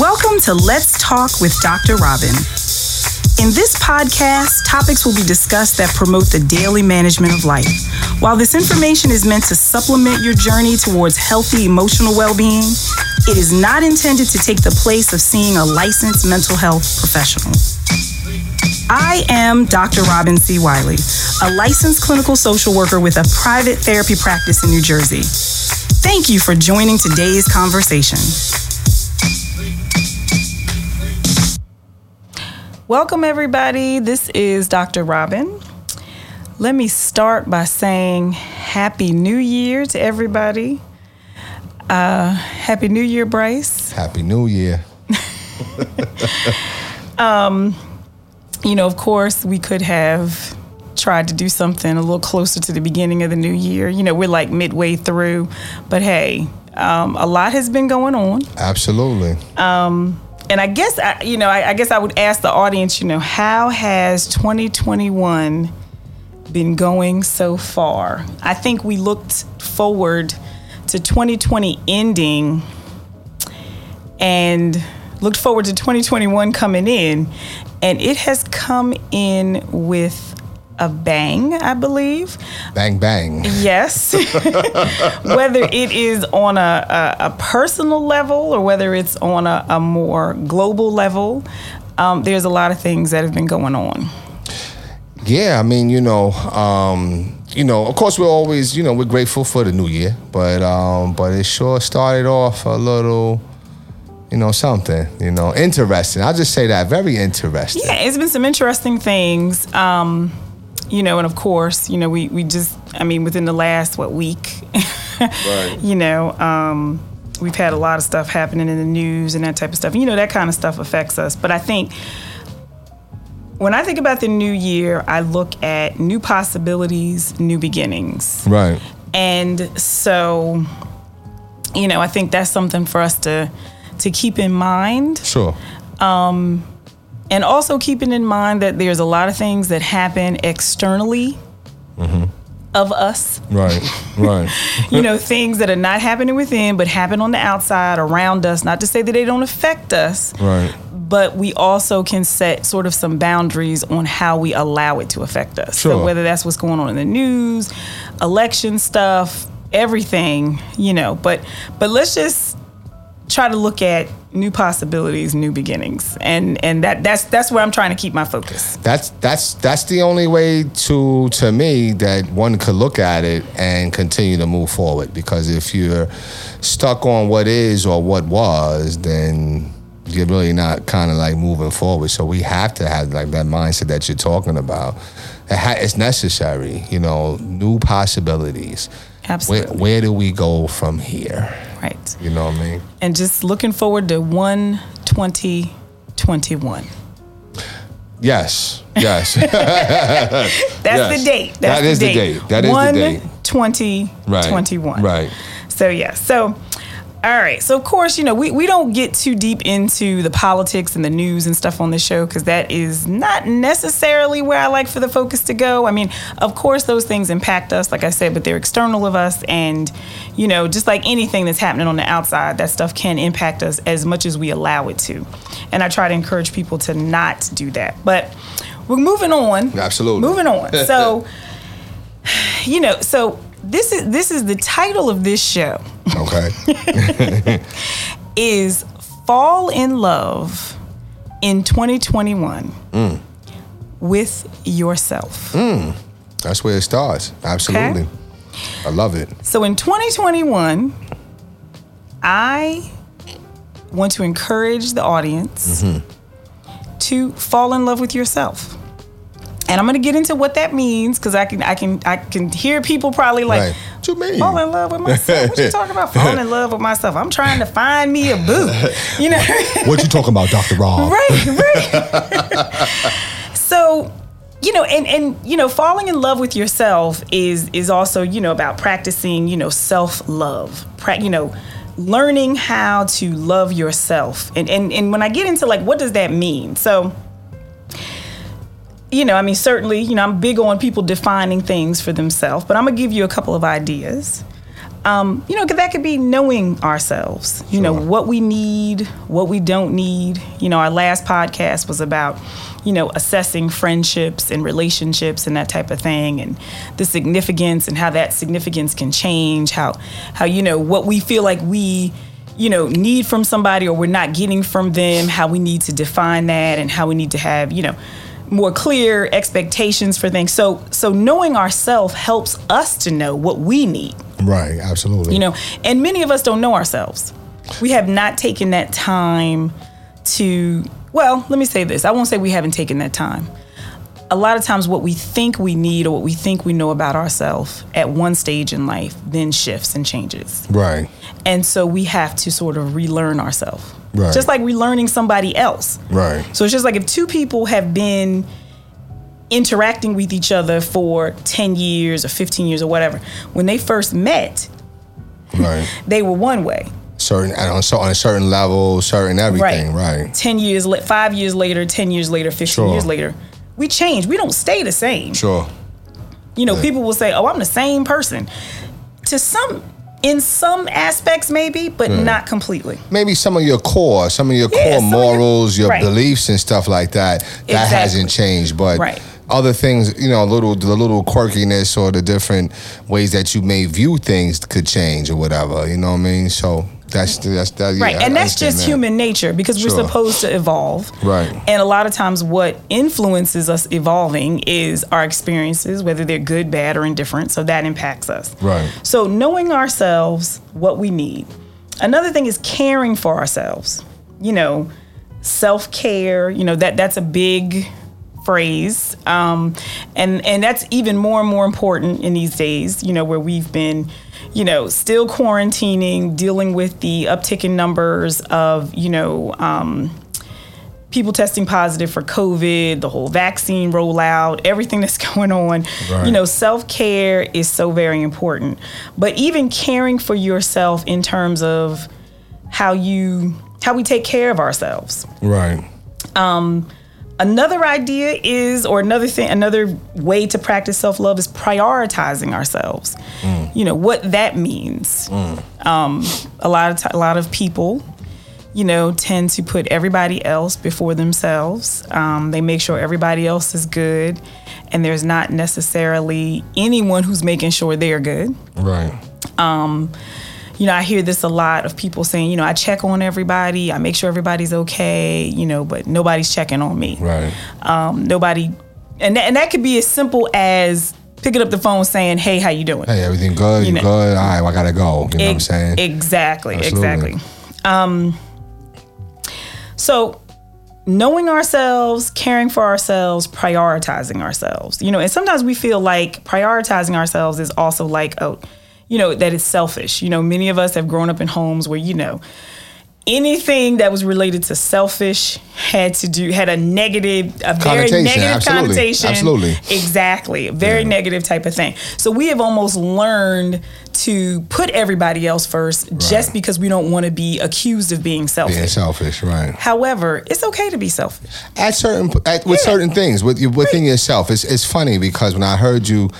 Welcome to Let's Talk with Dr. Robin. In this podcast, topics will be discussed that promote the daily management of life. While this information is meant to supplement your journey towards healthy emotional well being, it is not intended to take the place of seeing a licensed mental health professional. I am Dr. Robin C. Wiley, a licensed clinical social worker with a private therapy practice in New Jersey. Thank you for joining today's conversation. Welcome, everybody. This is Dr. Robin. Let me start by saying Happy New Year to everybody. Uh, Happy New Year, Bryce. Happy New Year. um, you know, of course, we could have tried to do something a little closer to the beginning of the new year. You know, we're like midway through, but hey, um, a lot has been going on. Absolutely. Um, and I guess I, you know, I, I, guess I would ask the audience, you know, how has 2021 been going so far? I think we looked forward to 2020 ending and looked forward to 2021 coming in, and it has come in with a bang, I believe. Bang, bang. Yes. whether it is on a, a, a, personal level or whether it's on a, a more global level, um, there's a lot of things that have been going on. Yeah, I mean, you know, um, you know, of course, we're always, you know, we're grateful for the new year, but um, but it sure started off a little you know, something, you know, interesting. I'll just say that, very interesting. Yeah, it's been some interesting things. Um, you know, and of course, you know, we, we just, I mean, within the last, what, week, right. you know, um, we've had a lot of stuff happening in the news and that type of stuff. You know, that kind of stuff affects us. But I think when I think about the new year, I look at new possibilities, new beginnings. Right. And so, you know, I think that's something for us to to keep in mind. Sure. Um, and also keeping in mind that there's a lot of things that happen externally mm-hmm. of us. Right, right. you know, things that are not happening within, but happen on the outside around us. Not to say that they don't affect us. Right. But we also can set sort of some boundaries on how we allow it to affect us. Sure. So whether that's what's going on in the news, election stuff, everything, you know. But but let's just try to look at new possibilities, new beginnings, and and that that's that's where I'm trying to keep my focus. That's that's that's the only way to to me that one could look at it and continue to move forward. Because if you're stuck on what is or what was, then you're really not kind of like moving forward. So we have to have like that mindset that you're talking about. It's necessary, you know, new possibilities. Absolutely. Where, where do we go from here? Right. You know what I mean? And just looking forward to 1 2021. Yes. Yes. That's yes. the date. That's that the date. the date. That is 1, the date. 2021. Right. right. So, yeah. So, all right. So, of course, you know, we, we don't get too deep into the politics and the news and stuff on the show because that is not necessarily where I like for the focus to go. I mean, of course, those things impact us, like I said, but they're external of us. And, you know, just like anything that's happening on the outside, that stuff can impact us as much as we allow it to. And I try to encourage people to not do that. But we're moving on. Absolutely. Moving on. So, you know, so this is this is the title of this show. Okay. is fall in love in 2021 mm. with yourself. Mm. That's where it starts. Absolutely. Okay? I love it. So in 2021, I want to encourage the audience mm-hmm. to fall in love with yourself and I'm gonna get into what that means because I can I can I can hear people probably like right. what you mean fall in love with myself. What you talking about? Falling in love with myself. I'm trying to find me a boo. You know what you talking about, Doctor Rob? Right, right. so you know and and you know falling in love with yourself is is also you know about practicing you know self-love pra- you know learning how to love yourself and and and when i get into like what does that mean so you know, I mean, certainly, you know, I'm big on people defining things for themselves, but I'm gonna give you a couple of ideas. um, you know, that could be knowing ourselves, you know, what we need, what we don't need. You know, our last podcast was about, you know, assessing friendships and relationships and that type of thing and the significance and how that significance can change, how, how, you know, what we feel like we, you know, need from somebody or we're not getting from them, how we need to define that and how we need to have, you know, more clear expectations for things. So so knowing ourselves helps us to know what we need. Right. Absolutely. You know, and many of us don't know ourselves. We have not taken that time to well, let me say this. I won't say we haven't taken that time. A lot of times what we think we need or what we think we know about ourselves at one stage in life then shifts and changes. Right. And so we have to sort of relearn ourselves. Right. Just like relearning somebody else. Right. So it's just like if two people have been interacting with each other for 10 years or 15 years or whatever, when they first met, Right. they were one way. certain on, so on a certain level, certain everything. Right. right. 10 years, five years later, 10 years later, 15 Sure. years later, we change. We don't stay the same. Sure. You know, people will say, oh, I'm the same person. To some, in some aspects, maybe, but not completely. Maybe some of your core, some of your Yeah, core of your- morals, your right. beliefs and stuff like that. That Exactly. hasn't changed, but Right. other things, you know, little the little quirkiness or the different ways that you may view things could change or whatever. You know what I mean? So that's that's that. yeah, Right. I and that's just that. human nature because we're supposed to evolve. Right. And a lot of times, what influences us evolving is our experiences, whether they're good, bad, or indifferent. So that impacts us. Right. So knowing ourselves, what we need. Another thing is caring for ourselves. You know, self care. You know that that's a big phrase, um, and and that's even more and more important in these days. You know, where we've been, you know, still quarantining, dealing with the uptick in numbers of you know. Um, people testing positive for COVID, the whole vaccine rollout, everything that's going on. Right. You know, self care is so very important. But even caring for yourself in terms of how you how we take care of ourselves. Right. Another idea is, or another thing, another way to practice self love is prioritizing ourselves. You know what that means. Um, a lot of ti a lot of people, you know, tend to put everybody else before themselves. Um, they make sure everybody else is good, and there's not necessarily anyone who's making sure they're good. Right. You know, I hear this a lot of people saying, you know, I check on everybody, I make sure everybody's okay, you know, but nobody's checking on me Right. um, nobody and that, and that could be as simple as picking up the phone saying hey how you doing Hey, everything good? You, You know- good? All right, well, I gotta go. You know what I'm saying? exactly Absolutely. exactly um, so knowing ourselves caring for ourselves prioritizing ourselves you know and sometimes we feel like prioritizing ourselves is also like oh you know that it's selfish. You know many of us have grown up in homes where you know anything that was related to selfish had to do had a negative a very negative absolutely, connotation. absolutely. exactly a very negative type of thing. So we have almost learned to put everybody else first just because we don't want to be accused of being selfish. Being selfish, right? however it's okay to be selfish. At certain at, with certain things with you within yourself. It's it's funny because when I heard you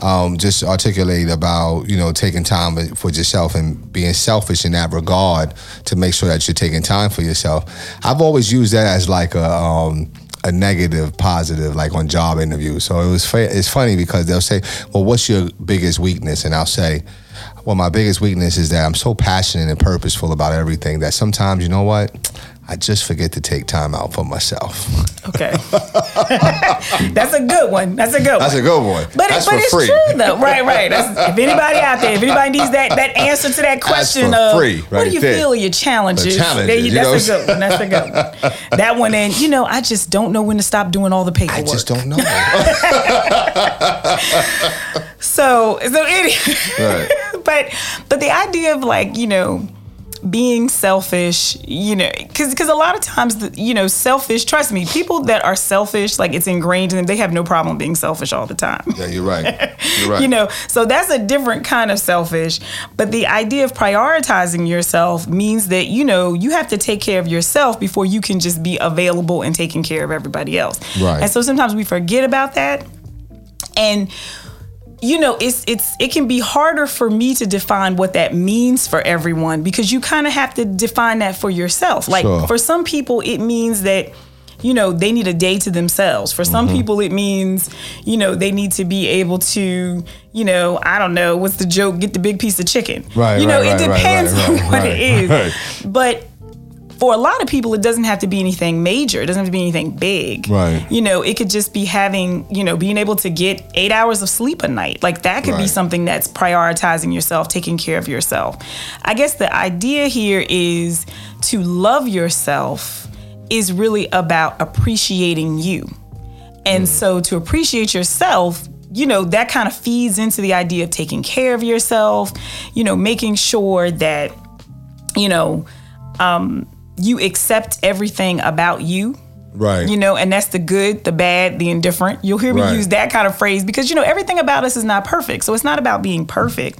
um, just articulate about you know taking time for yourself and being selfish in that regard to make sure that you're taking time for yourself, I've always used that as like a. Um, a negative, positive, like on job interviews. So it was fa- it's funny because they'll say, "Well, what's your biggest weakness?" And I'll say, "Well, my biggest weakness is that I'm so passionate and purposeful about everything that sometimes, you know what, I just forget to take time out for myself." okay that's a good one that's a good That's one a good one. But, That's it, but for it's free. true though, right? Right. That's, if anybody out there, if anybody needs that that answer to that question of free, what do you there. feel are your challenges? The challenges, There you- you that's know? a good one. That's a good one. That one, and you know, I just don't know when to stop doing all the paperwork. I just don't know. So, so anyway, Right. but but the idea of like you know being selfish, you know, because because a lot of times, the, you know, selfish. Trust me, people that are selfish, like it's ingrained in them, they have no problem being selfish all the time. yeah, you're right. You're right. You know, so that's a different kind of selfish. But the idea of prioritizing yourself means that, you know, you have to take care of yourself before you can just be available and taking care of everybody else. Right. And so sometimes we forget about that. And you know, it's it's it can be harder for me to define what that means for everyone because you kind of have to define that for yourself. Like Sure. for some people, it means that you know they need a day to themselves. For some Mm-hmm. people, it means you know they need to be able to you know I don't know what's the joke? Get the big piece of chicken. Right, You know, right, it right, depends right, on what it is. right. But for a lot of people, it doesn't have to be anything major. It doesn't have to be anything big. Right. You know, it could just be having, you know, being able to get eight hours of sleep a night. Like that could be something that's prioritizing yourself, taking care of yourself. I guess the idea here is to love yourself is really about appreciating you. And so to appreciate yourself, you know, that kind of feeds into the idea of taking care of yourself, you know, making sure that, you know, um, you accept everything about you Right. you know, and that's the good, the bad, the indifferent. You'll hear me Right. use that kind of phrase because you know everything about us is not perfect. So it's not about being perfect.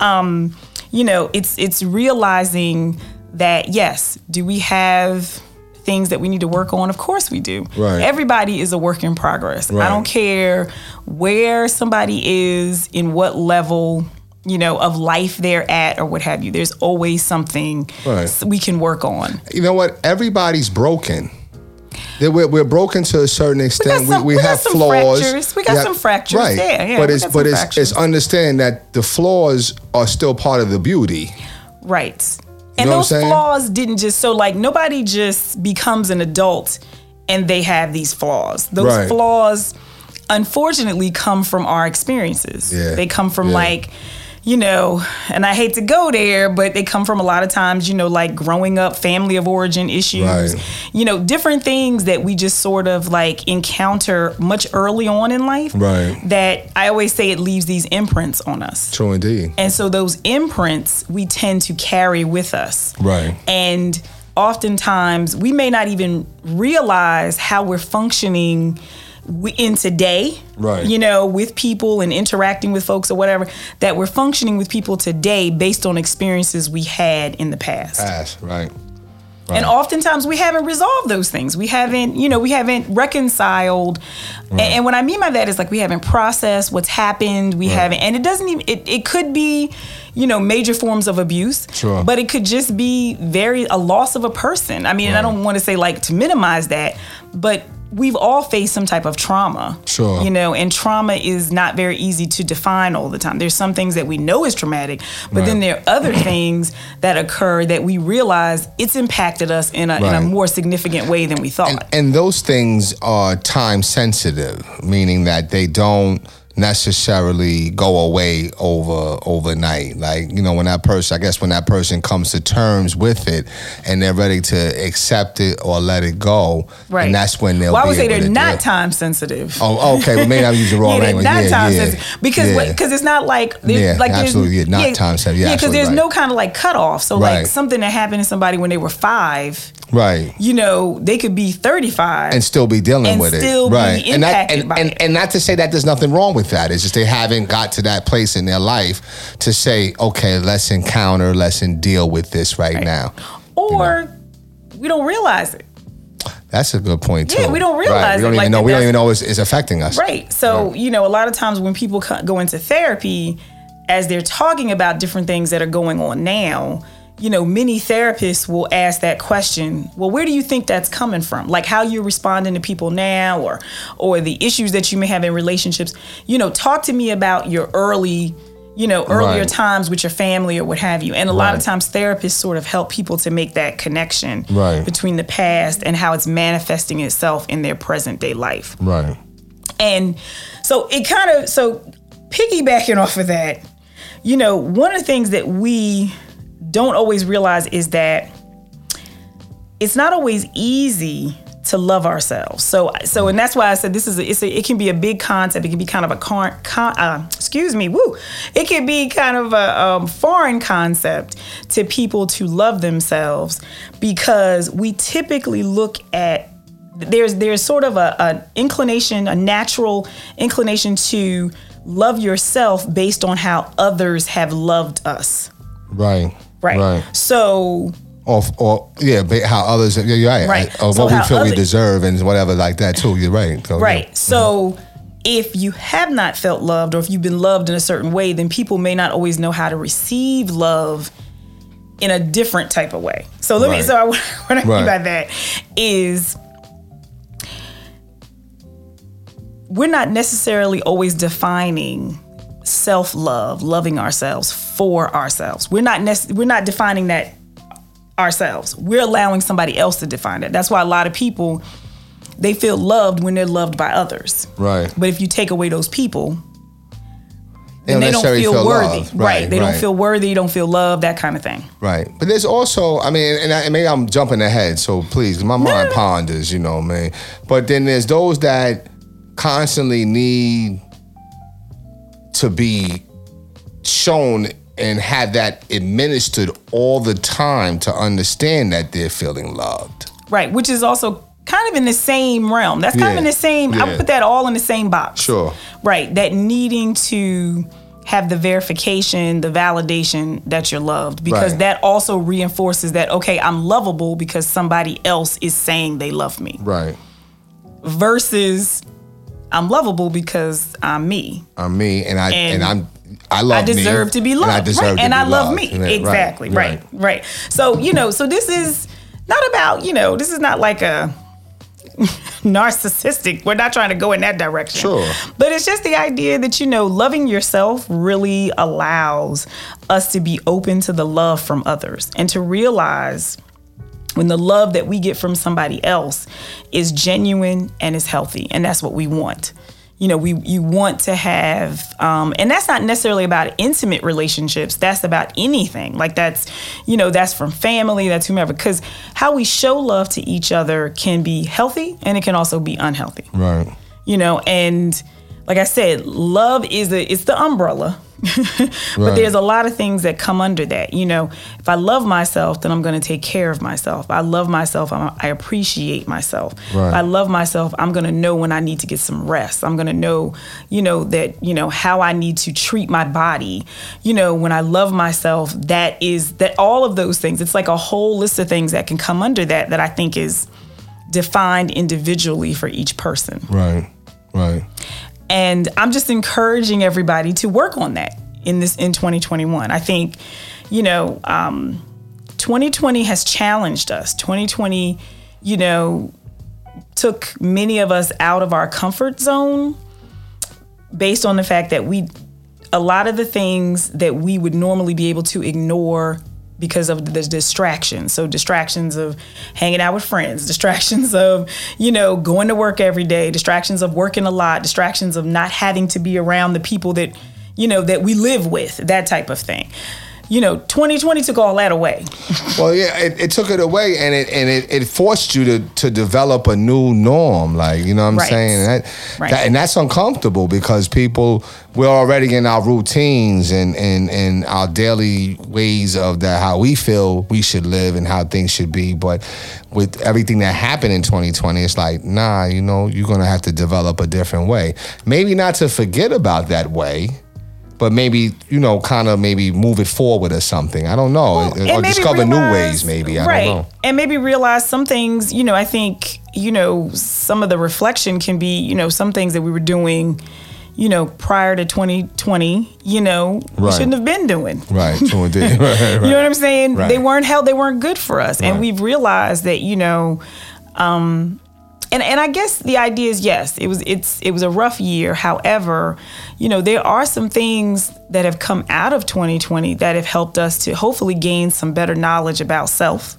Um, you know, it's it's realizing that yes, do we have things that we need to work on? Of course we do. Right. Everybody is a work in progress. Right. I don't care where somebody is, in what level, you know, of life they're at or what have you. There's always something Right. we can work on. you know what? Everybody's broken. We're, we're broken to a certain extent. some- we, we have flaws. fractures. We got Yeah, some fractures Right. there. Yeah, but we but it's it's understand that the flaws are still part of the beauty. Right. And what I'm those flaws didn't just so like nobody just becomes an adult and they have these flaws. Those Right. flaws unfortunately come from our experiences. Yeah. They come from Yeah. like you know, and I hate to go there, but they come from a lot of times, you know, like growing up, family of origin issues, Right. you know, different things that we just sort of like encounter much early on in life. Right. That I always say it leaves these imprints on us. True indeed. And so those imprints we tend to carry with us. Right. And oftentimes we may not even realize how we're functioning in today. Right. You know, with people and interacting with folks or whatever, that we're functioning with people today based on experiences we had in the past. Pass. Right. And oftentimes we haven't resolved those things. We haven't, you know, we haven't reconciled. And, and what I mean by that is like we haven't processed what's happened. We haven't, and it doesn't even, it, it could be, you know, major forms of abuse. Sure. But it could just be very, a loss of a person. I mean, I don't want to say like to minimize that, but we've all faced some type of trauma. Sure. You know, and trauma is not very easy to define all the time. There's some things that we know is traumatic, but then there are other things that occur that we realize it's impacted us in a, in a more significant way than we thought. And, and those things are time sensitive, meaning that they don't necessarily go away over overnight. Like, you know, when that person, I guess when that person comes to terms with it and they're ready to accept it or let it go, right. and that's when they'll Well, I would say they're not time sensitive. Oh, okay. Well, maybe I'm using the wrong yeah, language. not yeah, time yeah. sensitive because yeah. because it's not like there's, Yeah, like absolutely, yeah, not time sensitive. Yeah, Yeah, because there's right. no kind of like cutoff. So Right. like something that happened to somebody when they were five, right. you know, they could be 35 and still be dealing with it. still be right. and that and, by and, it. and not to say that there's nothing wrong with that. It's just they haven't got to that place in their life to say, okay, let's encounter, let's deal with this right, now. or we don't realize it. That's a good point too. Yeah, we don't Right. realize We don't it, even like know. We don't even know it's, it's affecting us. Right. So, you know, a lot of times when people go into therapy, as they're talking about different things that are going on now, you know, many therapists will ask that question, well, where do you think that's coming from? Like how you're responding to people now or or the issues that you may have in relationships. You know, talk to me about your early you know, earlier Right. times with your family or what have you. And a lot of times therapists sort of help people to make that connection Right. between the past and how it's manifesting itself in their present day life. Right. And so it kind of so piggybacking off of that, you know, one of the things that we don't always realize is that it's not always easy to love ourselves. So so and that's why I said this is a, it's a, it can be a big concept. It can be kind of a con, con uh, excuse me, woo. It can be kind of a um, foreign concept to people to love themselves because we typically look at there's there's sort of a an inclination, a natural inclination to love yourself based on how others have loved us. Right. Right. Right. So Or, or yeah, how others. Yeah, you're right. Right. Or So what we feel we deserve and whatever like that too. You're right. So, yeah. Right. So mm-hmm. if you have not felt loved or if you've been loved in a certain way, then people may not always know how to receive love in a different type of way. So let me. So I, what I mean Right. by that is we're not necessarily always defining self love, loving ourselves for ourselves. We're not nec- we're not defining that ourselves. We're allowing somebody else to define it. That's why a lot of people they feel loved when they're loved by others. Right. But if you take away those people, They then they don't necessarily feel, worthy. loved. Right. They right. don't feel worthy, don't feel loved, that kind of thing. Right. But there's also, I mean, and, I, and maybe I'm jumping ahead, so please, my mind ponders, you know, man. But then there's those that constantly need to be shown and have that administered all the time to understand that they're feeling loved. Right. Which is also kind of in the same realm. That's kind of in the same, I Yeah. would put that all in the same box. Sure. Right. That needing to have the verification, the validation that you're loved, because Right. that also reinforces that, okay, I'm lovable because somebody else is saying they love me Right. versus I'm lovable because I'm me. I'm me, and I and, And I'm I love I deserve me, to be and loved. I deserve right. to and be I love loved. me. Right, Exactly. Right, right. So, you know, so this is not about, you know, this is not like a narcissistic. We're not trying to go in that direction. Sure. But it's just the idea that, you know, loving yourself really allows us to be open to the love from others and to realize when the love that we get from somebody else is genuine and is healthy and that's what we want you know we you want to have um, and that's not necessarily about intimate relationships. That's about anything. Like that's you know that's from family that's whomever. Because how we show love to each other can be healthy and it can also be unhealthy. Right. you know and like i said love is a it's the umbrella but Right. there's a lot of things that come under that you know if i love myself then i'm going to take care of myself If i love myself I'm, i appreciate myself Right. if i love myself i'm going to know when i need to get some rest i'm going to know you know that you know how i need to treat my body you know when i love myself that is that all of those things it's like a whole list of things that can come under that that i think is defined individually for each person Right. Right. And I'm just encouraging everybody to work on that in this in 2021. I think, you know, um, 2020 has challenged us. 2020, you know, took many of us out of our comfort zone based on the fact that we a lot of the things that we would normally be able to ignore because of the distractions. So distractions of hanging out with friends, distractions of, you know, going to work every day, distractions of working a lot, distractions of not having to be around the people that, you know, that we live with, that type of thing. You know, 2020 took all that away. Well, yeah, it, it took it away, and it and it, it forced you to to develop a new norm. Like you know what I'm Right. saying, and, that, Right. that- and that's uncomfortable because people we're already in our routines and and and our daily ways of that how we feel we should live and how things should be. But with everything that happened in 2020, it's like nah, you know, you're gonna have to develop a different way. Maybe not to forget about that way. But maybe you know, kind of maybe move it forward or something. I don't know, and or discover new ways. Maybe I right. don't know. And maybe realize some things, you know, I think, you know, some of the reflection can be, you know, some things that we were doing, you know, prior to 2020, you know, we shouldn't have been doing. Right, right, right. You know what I'm saying? Right. They weren't held, they weren't good for us. And we've realized that, you know, um, and, and I guess the idea is yes, it was it's it was a rough year. However, you know, there are some things that have come out of 2020 that have helped us to hopefully gain some better knowledge about self,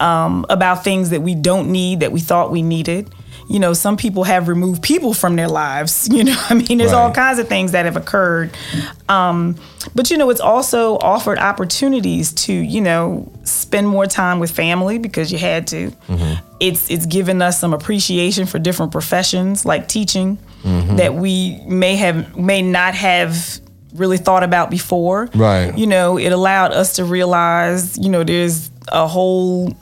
um, about things that we don't need that we thought we needed. You know, some people have removed people from their lives. You know, I mean, there's all kinds of things that have occurred. Um, but you know, it's also offered opportunities to you know spend more time with family because you had to. It's it's given us some appreciation for different professions like teaching that we may have may not have really thought about before. Right. You know, it allowed us to realize you know there's a whole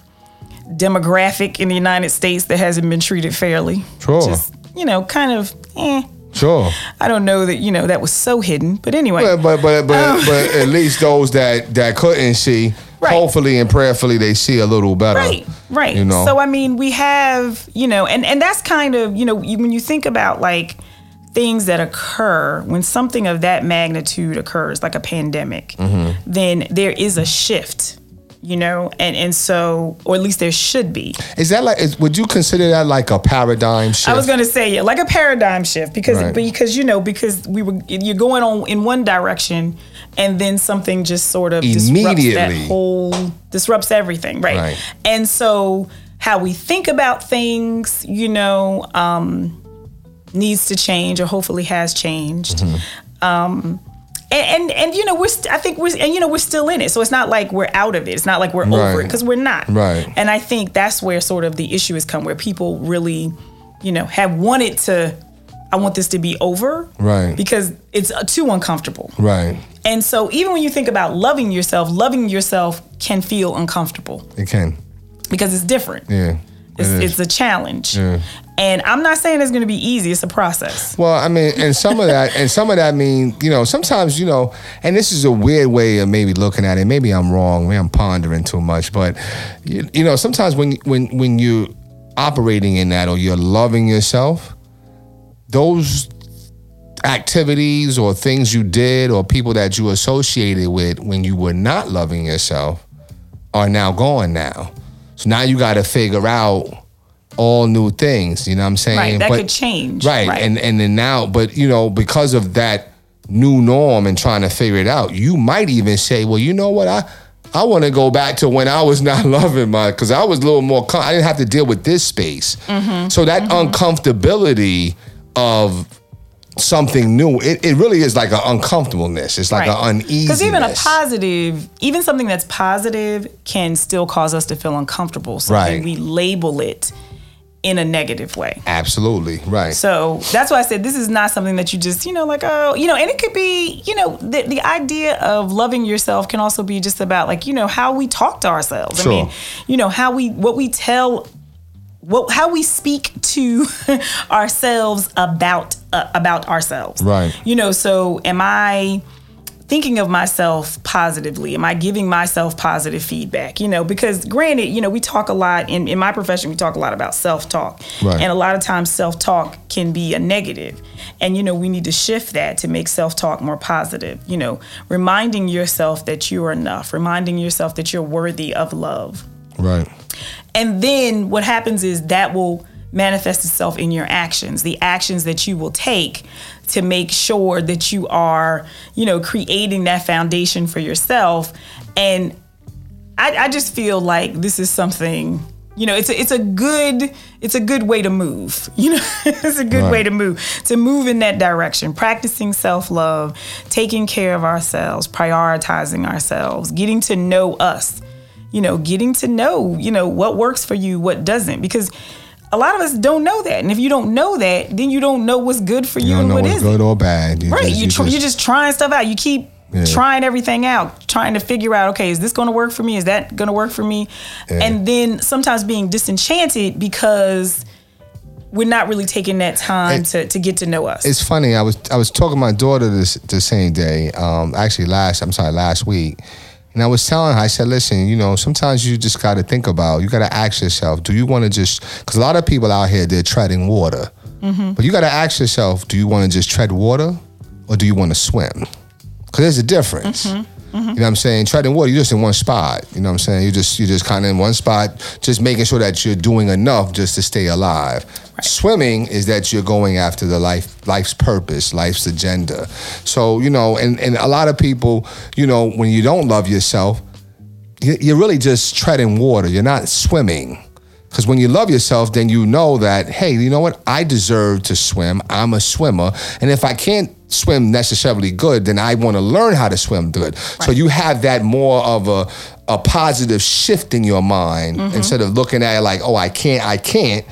demographic in the United States that hasn't been treated fairly. Sure. Just, you know, kind of. Eh, Sure. I don't know that you know that was so hidden, but anyway. But but but but, but at least those that that couldn't see, Right. hopefully and prayerfully they see a little better. Right, right. You know. So I mean, we have, you know, and and that's kind of, you know, when you think about like things that occur when something of that magnitude occurs, like a pandemic, Mm-hmm. then there is a shift, you know, and and so, or at least there should be. Is that like? Is, would you consider that like a paradigm shift? I was going to say yeah, like a paradigm shift because Right. because you know because we were you're going on in one direction and then something just sort of disrupts Immediately. that whole disrupts everything right, Right. and so how we think about things you know um, needs to change or hopefully has changed. Mm-hmm. Um, and, and and you know we're st- I think we're and you know we're still in it, so it's not like we're out of it. It's not like we're over it because we're not. Right. And I think that's where sort of the issue has come, where people really, you know, have wanted to. I want this to be over. Right. Because it's uh, too uncomfortable. right. And so even when you think about loving yourself, loving yourself can feel uncomfortable It can. because it's different. Yeah. It's, it it's a challenge. Yeah. And I'm not saying it's going to be easy. It's a process. Well, I mean, and some of that, and some of that mean, you know, sometimes, you know, and this is a weird way of maybe looking at it. Maybe I'm wrong. Maybe I'm pondering too much, but you, you know, sometimes when when when you're operating in that or you're loving yourself, those activities or things you did or people that you associated with when you were not loving yourself are now gone now. So now you got to figure out all new things. You know what I'm saying? Right. That But- could change. Right. And and then now, but you know, because of that new norm and trying to figure it out, you might even say, well, you know what, I I want to go back to when I was not loving my, because I was a little more, com- I didn't have to deal with this space. Mm-hmm. So that uncomfortability of something new, it, it really is like an uncomfortableness. It's like an uneasiness. Because even a positive, even something that's positive can still cause us to feel uncomfortable. So Right. we label it in a negative way. Absolutely. Right. So that's why I said this is not something that you just, you know, like, oh, you know, and it could be, you know, the, the idea of loving yourself can also be just about like, you know, how we talk to ourselves. Sure. I mean, you know, how we, what we tell, what, how we speak to ourselves about, uh, about ourselves. Right. You know, so am I, thinking of myself positively? Am I giving myself positive feedback? You know, because granted, you know, we talk a lot in, in my profession, we talk a lot about self talk. Right. And a lot of times self talk can be a negative. And, you know, we need to shift that to make self talk more positive. You know, reminding yourself that you are enough, reminding yourself that you're worthy of love. right. And then what happens is that will manifest itself in your actions, the actions that you will take to make sure that you are, you know, creating that foundation for yourself. And I, I just feel like this is something, you know, it's a, it's a good it's a good way to move. You know, it's a good way to move to move in that direction, practicing self love, taking care of ourselves, prioritizing ourselves, getting to know us you know, getting to know, you know, what works for you, what doesn't, because a lot of us don't know that, and if you don't know that, then you don't know what's good for you, You and what's isn't. good or bad. You Right, just- you tr- you're just trying stuff out. You keep Yeah. trying everything out, trying to figure out, okay, is this going to work for me? Is that going to work for me? Yeah. And then sometimes being disenchanted because we're not really taking that time It- to, to get to know us. it's funny. I was I was talking to my daughter this the same day. Um, actually last I'm sorry last week, and I was telling her. I said, listen, you know, sometimes you just got to think about. You got to ask yourself, do you want to just? Because a lot of people out here they're treading water, mm-hmm. but you got to ask yourself, do you want to just tread water, or do you want to swim? Because there's a difference. Mm-hmm. You know what I'm saying? Treading water, you're just in one spot. You know what I'm saying? you're just you're just kind of in one spot, just making sure that you're doing enough just to stay alive. Swimming is that you're going after the life life's purpose, life's agenda. So you know, and and a lot of people, you know, when you don't love yourself, you're really just treading water. You're not swimming. Because when you love yourself, then you know that, hey, you know what? I deserve to swim. I'm a swimmer. And if I can't swim necessarily good, then I want to learn how to swim good. So you have that more of a, a positive shift in your mind mm-hmm. instead of looking at it like, oh, I can't, I can't,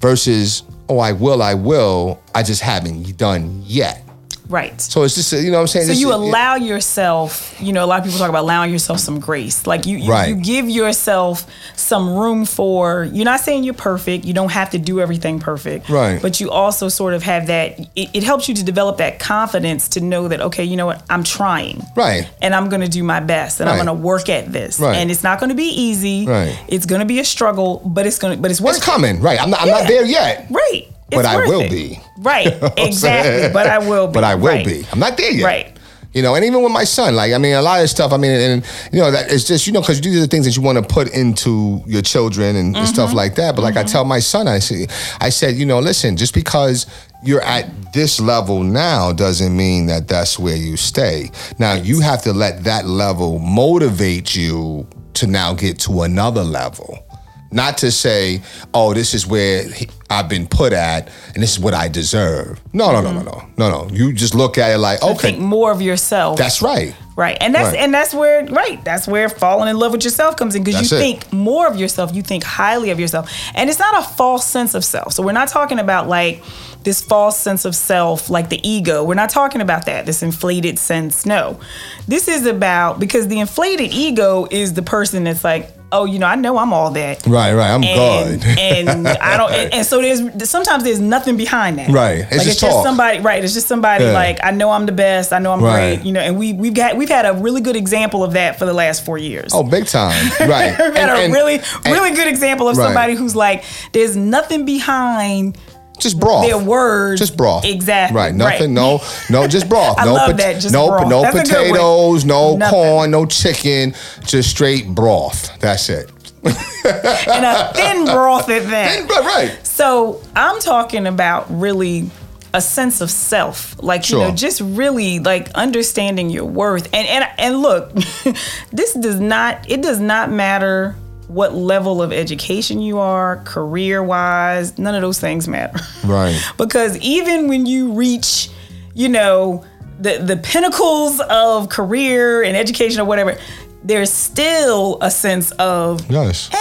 versus, oh, I will, I will. I just haven't done yet. Right. So it's just, you know what I'm saying? So you it- allow yourself, you know, a lot of people talk about allowing yourself some grace. Like you, you, Right. you give yourself some room for. You're not saying you're perfect. You don't have to do everything perfect. Right. But you also sort of have that. It, it helps you to develop that confidence to know that okay, you know what, I'm trying. Right. And I'm going to do my best, and I'm going to work at this. Right. And it's not going to be easy. Right. It's going to be a struggle, but it's going to, but it's worth It's coming, right? I'm not, I'm not there yet. Right. But I will it. be. Right. exactly. But I will be. But I will Right. be. I'm not there yet. Right. You know, and even with my son, like I mean, a lot of stuff. I mean, and you know, that it's just you know because these are the things that you want to put into your children and, and Mm-hmm. stuff like that. But like I tell my son, I say, I said, you know, listen, just because you're at this level now doesn't mean that that's where you stay. Now you have to let that level motivate you to now get to another level. Not to say, oh, this is where he- I've been put at, and this is what I deserve. No, no, no, no, mm-hmm. no, no, no. You just look at it like, okay, think more of yourself. that's right. Right. And that's Right. and that's where right, that's where falling in love with yourself comes in because you it. think more of yourself, you think highly of yourself. And it's not a false sense of self. So we're not talking about like this false sense of self like the ego. We're not talking about that, this inflated sense. No. This is about because the inflated ego is the person that's like, "Oh, you know, I know I'm all that." Right, right. I'm and, good. and I don't, and, and so there's sometimes there's nothing behind that. Right. It's like just it's just somebody. Right. It's just somebody Yeah. like I know I'm the best. I know I'm Right. great. You know, and we we've got we've had a really good example of that for the last four years. oh, big time. Right. We've had And- a really, really good example of Right. somebody who's like, there's nothing behind just broth. their words. Just broth. Exactly. Right. Nothing. Right. No. No. Just broth. No. just no. broth. No That's a good one. potatoes. No Nothing. corn. No chicken. Just straight broth. That's it. and a thin broth at that. Right. Right. So I'm talking about really a sense of self, like you know, just really like understanding your worth. And and and look, this does not it does not matter what level of education you are, career wise, none of those things matter. Right. because even when you reach, you know, the the pinnacles of career and education or whatever, there's still a sense of Yes. eh,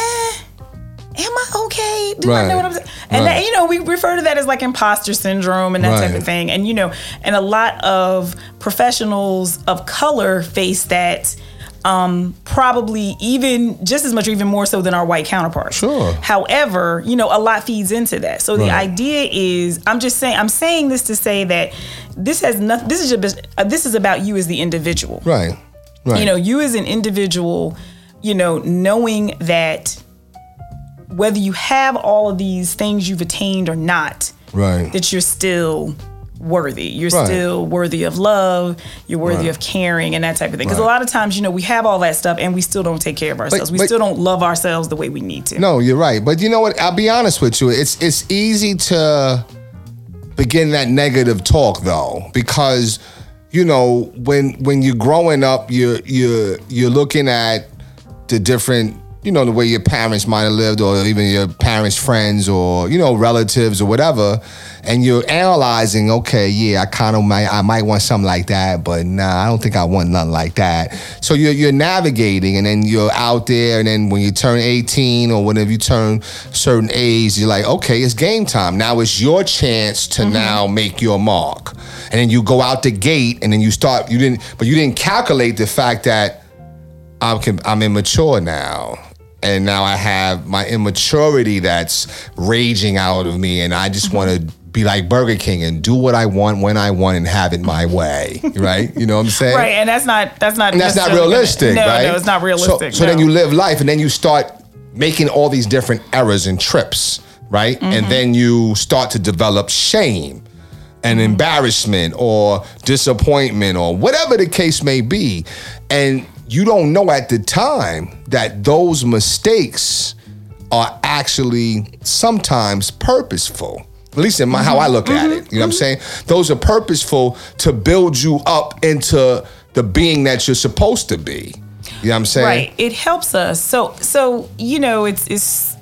am I okay? Do I know what I'm saying? And Right. that, you know, we refer to that as like imposter syndrome and that type of thing. And you know, and a lot of professionals of color face that um, probably even just as much or even more so than our white counterparts. Sure. However, you know, a lot feeds into that. So the idea is, I'm just saying, I'm saying this to say that this has nothing. This is just, uh, this is about you as the individual Right. Right. you know you as an individual you know knowing that whether you have all of these things you've attained or not Right. that you're still worthy you're Right. still worthy of love you're worthy Right. of caring and that type of thing because Right. a lot of times you know we have all that stuff and we still don't take care of ourselves we but- still don't love ourselves the way we need to No, you're right. But you know what? I'll be honest with you. It's it's easy to begin that negative talk though, because you know when when you're growing up, you're you're you're looking at the different you know the way your parents might have lived, or even your parents' friends, or you know relatives or whatever, and you're analyzing. Okay, yeah, I kind of might I might want something like that, but nah, I don't think I want nothing like that. So you're you're navigating, and then you're out there, and then when you turn 18 or whenever you turn certain age, you're like, okay, it's game time. Now it's your chance to mm-hmm. now make your mark, and then you go out the gate, and then you start. You didn't, but you didn't calculate the fact that I'm I'm immature now. And now I have my immaturity that's raging out of me, and I just want to be like Burger King and do what I want when I want and have it my way, right? You know what I'm saying? right and that's not that's not And that's not realistic, no right? no it's not realistic So, then no. you live life, and then you start making all these different errors and trips, right? Mm-hmm. And then you start to develop shame and Mm-hmm. embarrassment or disappointment or whatever the case may be. And you don't know at the time that those mistakes are actually sometimes purposeful. At least in my, how I mm-hmm. look at mm-hmm. it. You know what I'm mm-hmm. saying? Those are purposeful to build you up into the being that you're supposed to be. You know what I'm saying? Right. It helps us. So so you know it's it's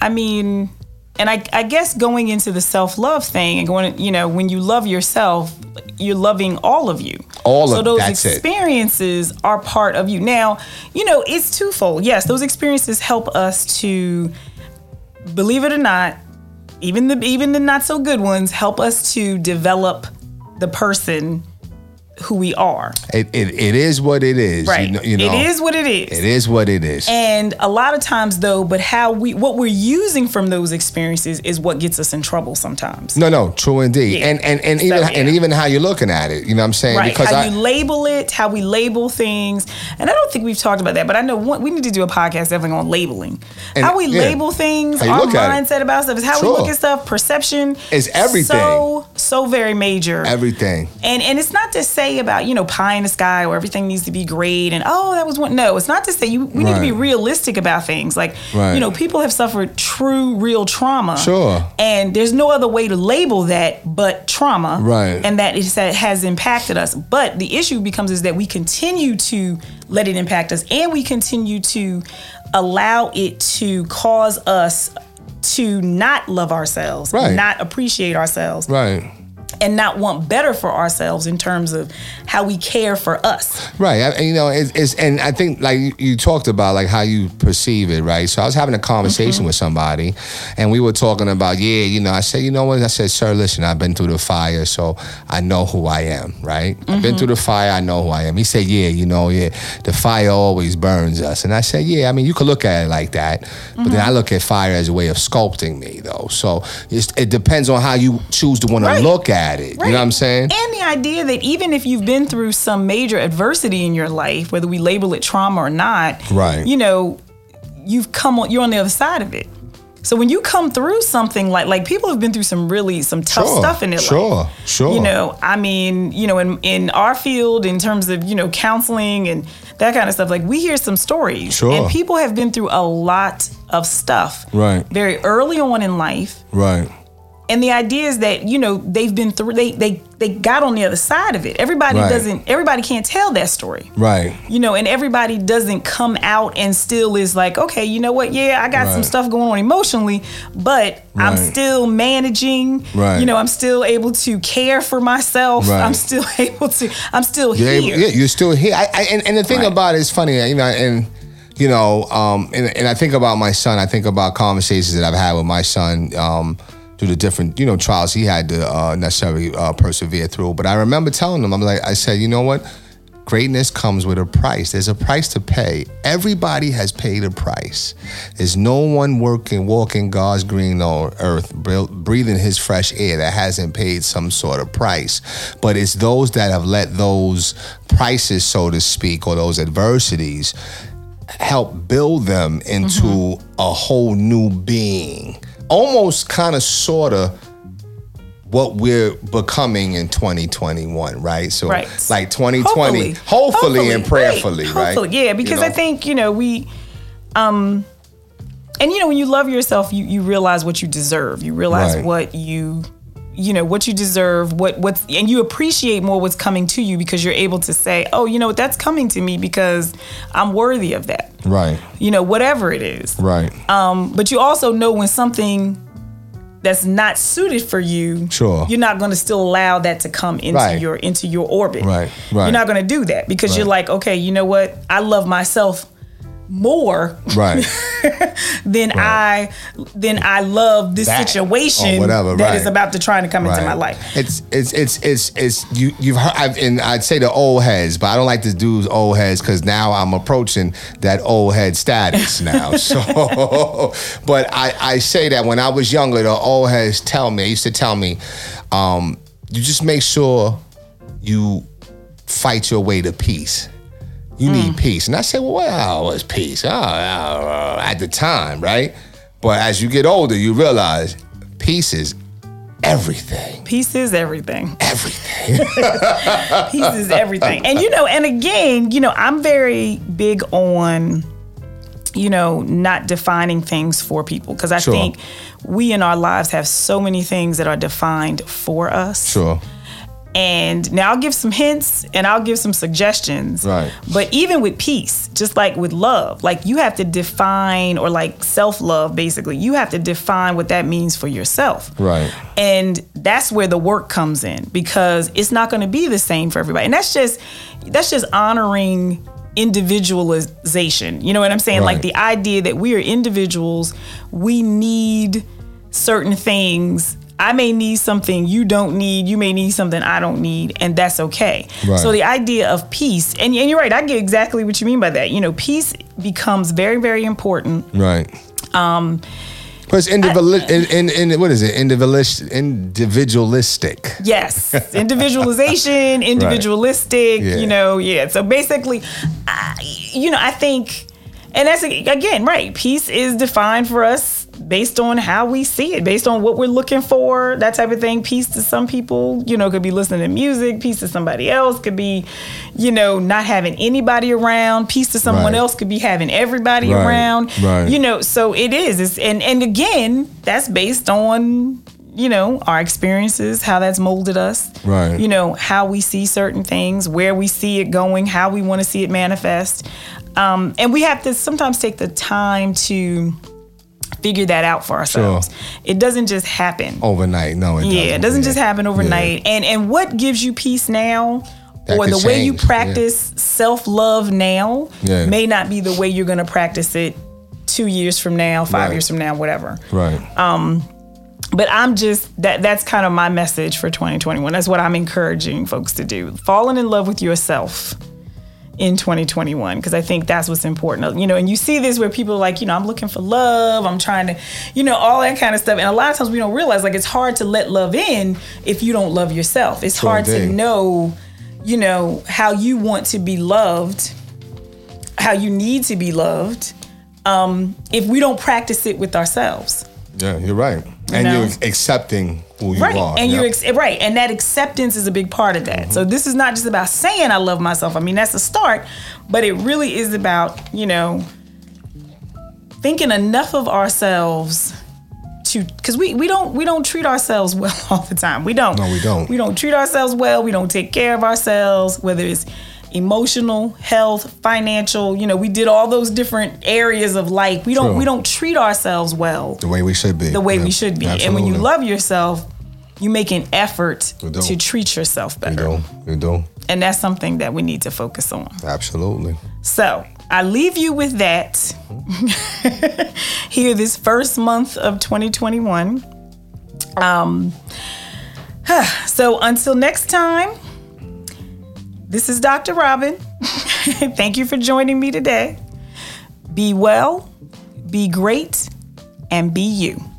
I mean and I, I guess going into the self love thing and going, you know, when you love yourself, you're loving all of you. All so of- those that's it. experiences are part of you. Now, you know, it's twofold. Yes, those experiences help us to, believe it or not, even the even the not so good ones help us to develop the person who we are. It, it, it is what it is. Right. You know, you know, it is what it is. It is what it is. And a lot of times though, but how we what we're using from those experiences is what gets us in trouble sometimes. no, no, true indeed. Yeah. And and and So, even yeah. and even how you're looking at it. You know what I'm saying? Right. Because how I, you label it, how we label things. And I don't think we've talked about that, but I know one, we need to do a podcast definitely on labeling. And, how we yeah. label things, our look at it. mindset about stuff is how Sure. we look at stuff, perception It's everything. So so very major. everything. And and it's not to say about you know pie in the sky or everything needs to be great and oh that was one. No, it's not to say you. We need to be realistic about things. Like Right. you know people have suffered true real trauma. Sure. And there's no other way to label that but trauma. Right. And that is that has impacted us. But the issue becomes is that we continue to let it impact us and we continue to allow it to cause us to not love ourselves, Right. not appreciate ourselves Right. And not want better for ourselves in terms of how we care for us. Right. I, and, you know, it's, it's and I think like you, talked about like how you perceive it, right? So I was having a conversation mm-hmm. with somebody, and we were talking about yeah, you know, I said, you know what? I said, sir, listen, I've been through the fire, so I know who I am, right? I've been mm-hmm. through the fire, I know who I am. He said, yeah, you know, yeah, the fire always burns us, and I said, yeah, I mean, you could look at it like that, but then I mm-hmm. look at fire as a way of sculpting me, though. So it's, it depends on how you choose to want Right. to look at it. You know what I'm saying? And the idea that even if you've been through some major adversity in your life, whether we label it trauma or not, Right. you know, you've come on you're on the other side of it. So when you come through something like like people have been through some really some tough Sure, stuff in their sure, life. sure. You know, I mean, you know, in in our field in terms of, you know, counseling and that kind of stuff, like we hear some stories. Sure. And people have been through a lot of stuff. Right. Very early on in life. Right. And the idea is that you know they've been through they they they got on the other side of it. Everybody Right. doesn't everybody can't tell that story. Right. You know, and everybody doesn't come out and still is like, okay, you know what? Yeah, I got some stuff going on emotionally, but I'm still managing. Right. You know, I'm still able to care for myself. Right. I'm still able to. I'm still You're here. able- yeah, you're still here. I, I, and, and the thing Right. about it is funny, you know, and you know, um, and, and I think about my son. I think about conversations that I've had with my son um, through the different, you know, trials he had to uh, necessarily uh, persevere through. But I remember telling him, I'm like, I said, you know what? Greatness comes with a price. There's a price to pay. Everybody has paid a price. There's no one working, walking God's green on earth, breathing His fresh air that hasn't paid some sort of price. But it's those that have let those prices, so to speak, or those adversities, help build them into a whole new being. Almost, kind of, sort of what we're becoming in 2021, right? So, Right. like 2020, hopefully, and prayerfully, right? Hopefully, yeah, because You I think you know we, um, and you know when you love yourself, you you realize what you deserve. You realize Right. what you, you know what you deserve. What what's and you appreciate more what's coming to you because you're able to say, oh, you know what, that's coming to me because I'm worthy of that. Right, You know, whatever it is. right. Um, but you also know when something that's not suited for you, Sure. you're not going to still allow that to come into Right. your into your orbit. Right, right. You're not going to do that because you're like, okay, you know what? I love myself more right. than I than I love this That, situation whatever, that is right. about to try to come into my life. It's it's it's it's it's you you've heard I've, and I'd say the old heads, but I don't like to do old heads because now I'm approaching that old head status now. so, but I I say that when I was younger, the old heads tell me, they used to tell me, um, you just make sure you fight your way to peace. You Mm. need peace, and I said, well, what was peace? Oh, uh, at the time, right? But as you get older, you realize peace is everything. Peace is everything. Everything. Peace is everything. And you know, and again, you know, I'm very big on you know, not defining things for people because I Sure. think we in our lives have so many things that are defined for us. Sure. And now I'll give some hints and I'll give some suggestions. Right. But even with peace, just like with love, like you have to define or like self love, basically, you have to define what that means for yourself. Right. And that's where the work comes in because it's not going to be the same for everybody. And that's just that's just honoring individualization. You know what I'm saying? Right. Like the idea that we are individuals, we need certain things I may need something you don't need. You may need something I don't need, and that's okay. Right. So the idea of peace, and, and you're right, I get exactly what you mean by that. You know, peace becomes very, very important. Right. Um, but it's individual. in, in, in, what is it? Individualist, individualistic. Yes, individualization, individualistic. Yeah. You know, yeah. So basically, I, you know, I think, and that's again right. Peace is defined for us based on how we see it, based on what we're looking for, that type of thing. Peace to some people, you know, could be listening to music. Peace to somebody else could be, you know, not having anybody around. Peace to someone Right. else could be having everybody Right, around. right. You know, so it is. It's, and and again, that's based on you know our experiences, how that's molded us. Right. You know how we see certain things, where we see it going, how we want to see it manifest, um, and we have to sometimes take the time to figure that out for ourselves. It doesn't just happen. Overnight. No, it yeah, it doesn't just happen Yeah. overnight. And and what gives you peace now? That or the way you change, yeah. practice self love now Yeah. may not be the way you're going to practice it two years from now, five Right. years from now, whatever Right. Um, but I'm just that that's kind of my message for 2021. That's what I'm encouraging folks to do. Falling in love with yourself in 2021 because I think that's what's important. You know, and you see this where people are like, you know, I'm looking for love, I'm trying to, you know, all that kind of stuff. And a lot of times we don't realize like it's hard to let love in if you don't love yourself. It's hard to know, you know, how you want to be loved, how you need to be loved. Um, if we don't practice it with ourselves. Yeah, you're right. and know? you're accepting who you right are. and yeah. you ex- right and that acceptance is a big part of that so mm-hmm. this is not just about saying i love myself i mean that's a start but it really is about you know thinking enough of ourselves to because we, we don't we don't treat ourselves well all the time we don't No, we don't. we don't treat ourselves well we don't take care of ourselves whether it's emotional health financial you know we did all those different areas of life we don't we don't treat ourselves well the way we should be. the way Yeah, we should be. And when you love yourself, you make an effort to treat yourself better you do, you do, And that's something that we need to focus on. absolutely. So I leave you with that here this first month of 2021. Um, so until next time, this is Dr. Robin. Thank you for joining me today. Be well, be great, and be you.